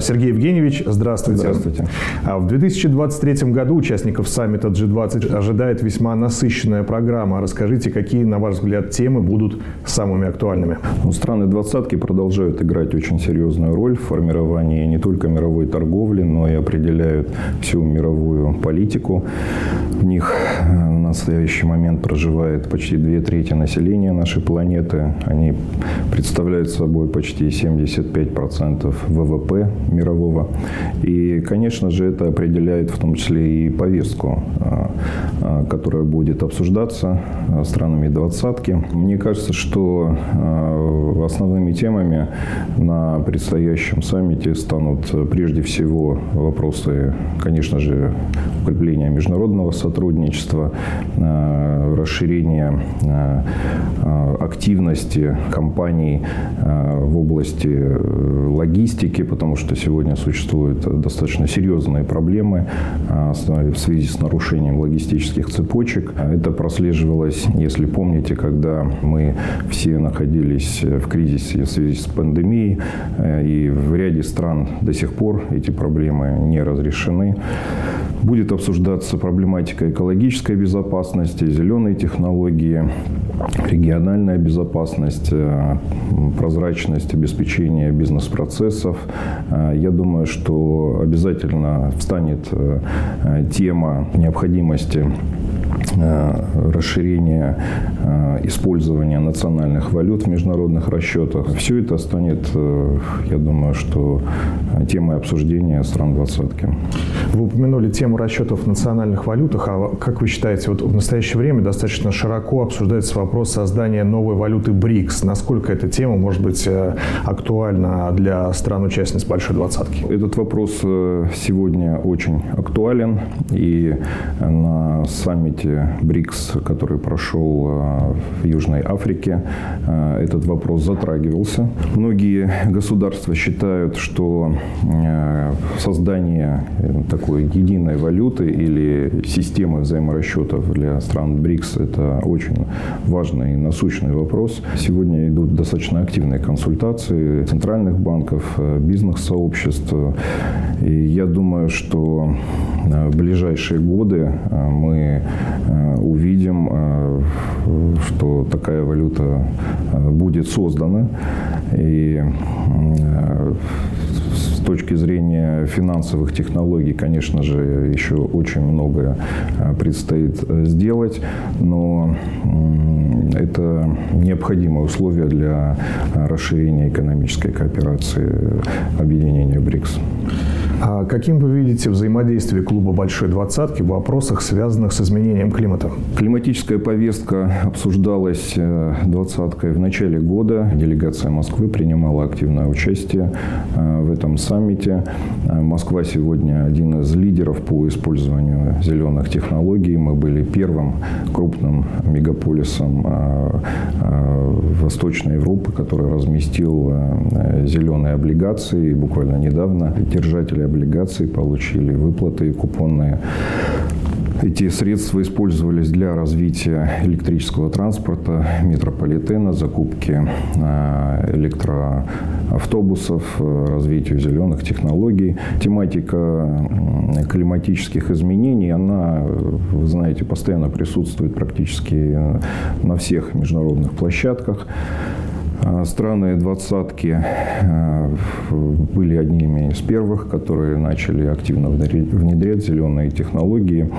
Сергей Евгеньевич, здравствуйте. Здравствуйте. А В 2023 году участников саммита G20 ожидает весьма насыщенная программа. Расскажите, какие, на ваш взгляд, темы будут самыми актуальными? Ну, страны двадцатки продолжают играть очень серьезную роль в формировании не только мировой торговли, но и определяют всю мировую политику. В них э, в настоящий момент проживает почти две трети населения нашей планеты. Они представляют собой почти 75% ВВП мирового. И, конечно же, это определяет в том числе и повестку, а, а, которая будет обсуждаться а, странами двадцатки. Мне кажется, что основными темами на предстоящем саммите станут прежде всего вопросы, конечно же, укрепления международного сотрудничества, расширения активности компаний в области э, логистики, потому что сегодня существуют достаточно серьезные проблемы а, в связи с нарушением логистических цепочек. Это прослеживалось, если помните, когда мы все находились в кризисе в связи с пандемией, э, и в ряде стран до сих пор эти проблемы не разрешены. Будет обсуждаться проблематика экологической безопасности, зеленые технологии, региональная безопасность, э, прозрачность обеспечения бизнес-процессов. Э, я думаю, что обязательно встанет э, тема необходимости расширения использования национальных валют в международных расчетах. Все это станет, я думаю, что темой обсуждения стран двадцатки. Вы упомянули тему расчетов в национальных валютах. А как вы считаете, вот в настоящее время достаточно широко обсуждается вопрос создания новой валюты БРИКС. Насколько эта тема может быть э, актуальна для стран-участниц Большой Двадцатки? Этот вопрос э, сегодня очень актуален. И на саммите БРИКС, который прошел э, в Южной Африке, этот вопрос затрагивался. Многие государства считают, что создание такой единой валюты или системы взаиморасчетов для стран БРИКС – это очень важный и насущный вопрос. Сегодня идут достаточно активные консультации центральных банков, э, бизнес-сообществ. И я думаю, что э, в ближайшие годы э, мы увидим, что такая валюта будет создана. И точки зрения финансовых технологий, конечно же, еще очень многое э, предстоит э, сделать, но это необходимое условие для э, расширения экономической кооперации объединения БРИКС. А каким вы видите взаимодействие клуба «Большой двадцатки» в вопросах, связанных с изменением климата? Климатическая повестка обсуждалась э, двадцаткой в начале года. Делегация Москвы принимала активное участие э, в этом саммите. Э, Москва сегодня один из лидеров по использованию зеленых технологий. Мы были первым крупным мегаполисом Восточной Европы, который разместил зеленые облигации. буквально недавно держатели облигаций, получили выплаты купонные. Эти средства использовались для развития электрического транспорта, метрополитена, закупки а, электроавтобусов, развитию зеленых технологий. Тематика климатических изменений, она, вы знаете, постоянно присутствует практически на всех международных площадках. А, страны двадцатки а, были одними из первых, которые начали активно внедрять зеленые технологии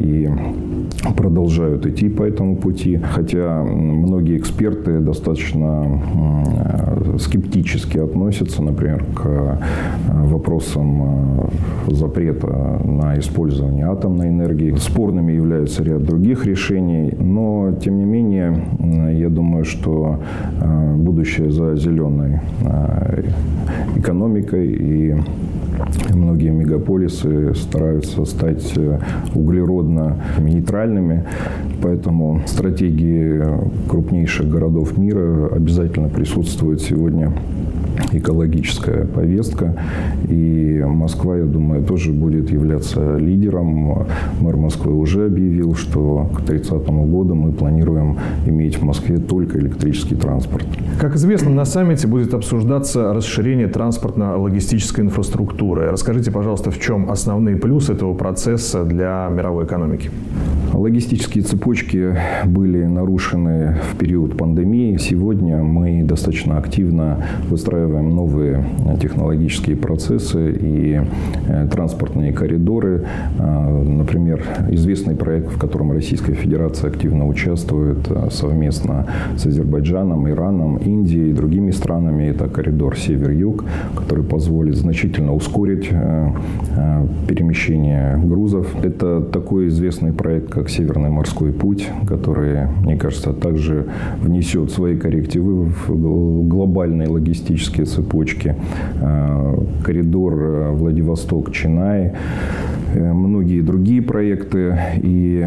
и продолжают идти по этому пути. Хотя многие эксперты достаточно скептически относятся, например, к вопросам запрета на использование атомной энергии. Спорными являются ряд других решений, но тем не менее, я думаю, что Э, будущее за зеленой э, экономикой и Многие мегаполисы стараются стать э, углеродно-нейтральными, поэтому стратегии крупнейших городов мира обязательно присутствуют сегодня экологическая повестка. И Москва, я думаю, тоже будет являться лидером. Мэр Москвы уже объявил, что к 30 году мы планируем иметь в Москве только электрический транспорт. Как известно, на саммите будет обсуждаться расширение транспортно-логистической инфраструктуры. Расскажите, пожалуйста, в чем основные плюсы этого процесса для мировой экономики? Логистические цепочки были нарушены в период пандемии. Сегодня мы достаточно активно выстраиваем новые технологические процессы и э, транспортные коридоры. А, например, известный проект, в котором Российская Федерация активно участвует совместно с Азербайджаном, Ираном, Индией и другими странами. Это коридор Север-Юг, который позволит значительно ускорить э, э, перемещение грузов. Это такой известный проект, как Северный морской путь, который, мне кажется, также внесет свои коррективы в глобальные логистические цепочки. Э, коридор Владивосток-Чинай, многие другие проекты. И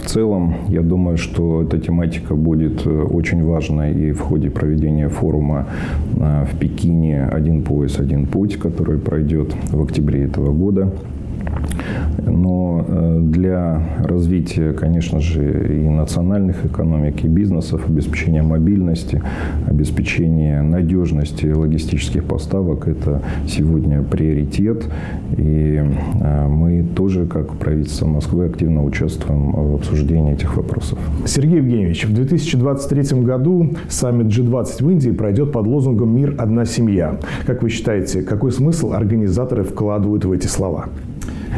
в целом, я думаю, что эта тематика будет очень важной и в ходе проведения форума в Пекине «Один пояс, один путь», который пройдет в октябре этого года. Но э, для развития, конечно же, и национальных экономик, и бизнесов, обеспечения мобильности, обеспечения надежности логистических поставок – это сегодня приоритет. И э, мы тоже, как правительство Москвы, активно участвуем в обсуждении этих вопросов. Сергей Евгеньевич, в 2023 году саммит G20 в Индии пройдет под лозунгом «Мир – одна семья». Как вы считаете, какой смысл организаторы вкладывают в эти слова?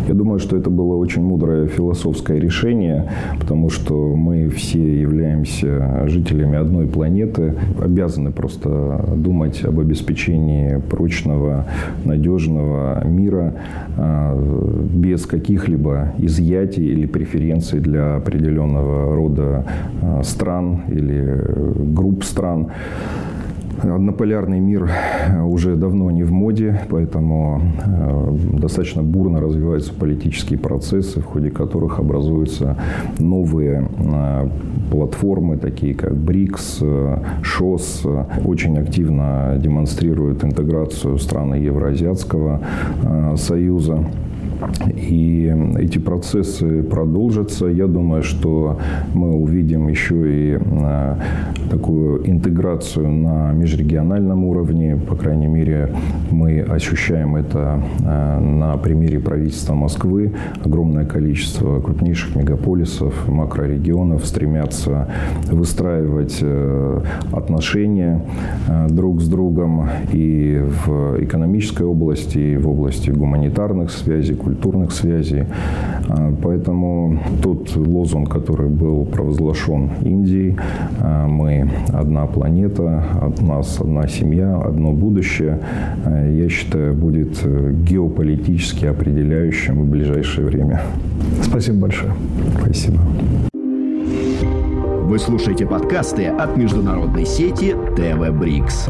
Я думаю, что это было очень мудрое философское решение, потому что мы все являемся жителями одной планеты, обязаны просто думать об обеспечении прочного, надежного мира а, без каких-либо изъятий или преференций для определенного рода а, стран или групп стран. Однополярный мир э, уже давно не в моде, поэтому э, достаточно бурно развиваются политические процессы, в ходе которых образуются новые э, платформы, такие как БРИКС, ШОС, очень активно демонстрируют интеграцию стран Евроазиатского союза. И эти процессы продолжатся. Я думаю, что мы увидим еще и а, такую интеграцию на межрегиональном уровне. По крайней мере, мы ощущаем это а, на примере правительства Москвы. Огромное количество крупнейших мегаполисов, макрорегионов стремятся выстраивать э, отношения э, друг с другом и в экономической области, и в области гуманитарных связей, культурных связей. А, поэтому тот лозунг, который был провозглашен Индией, а, мы одна планета, от нас одна семья, одно будущее, а, я считаю, будет геополитически определяющим в ближайшее время. Спасибо большое. Спасибо. Вы слушаете подкасты от международной сети ТВ Брикс.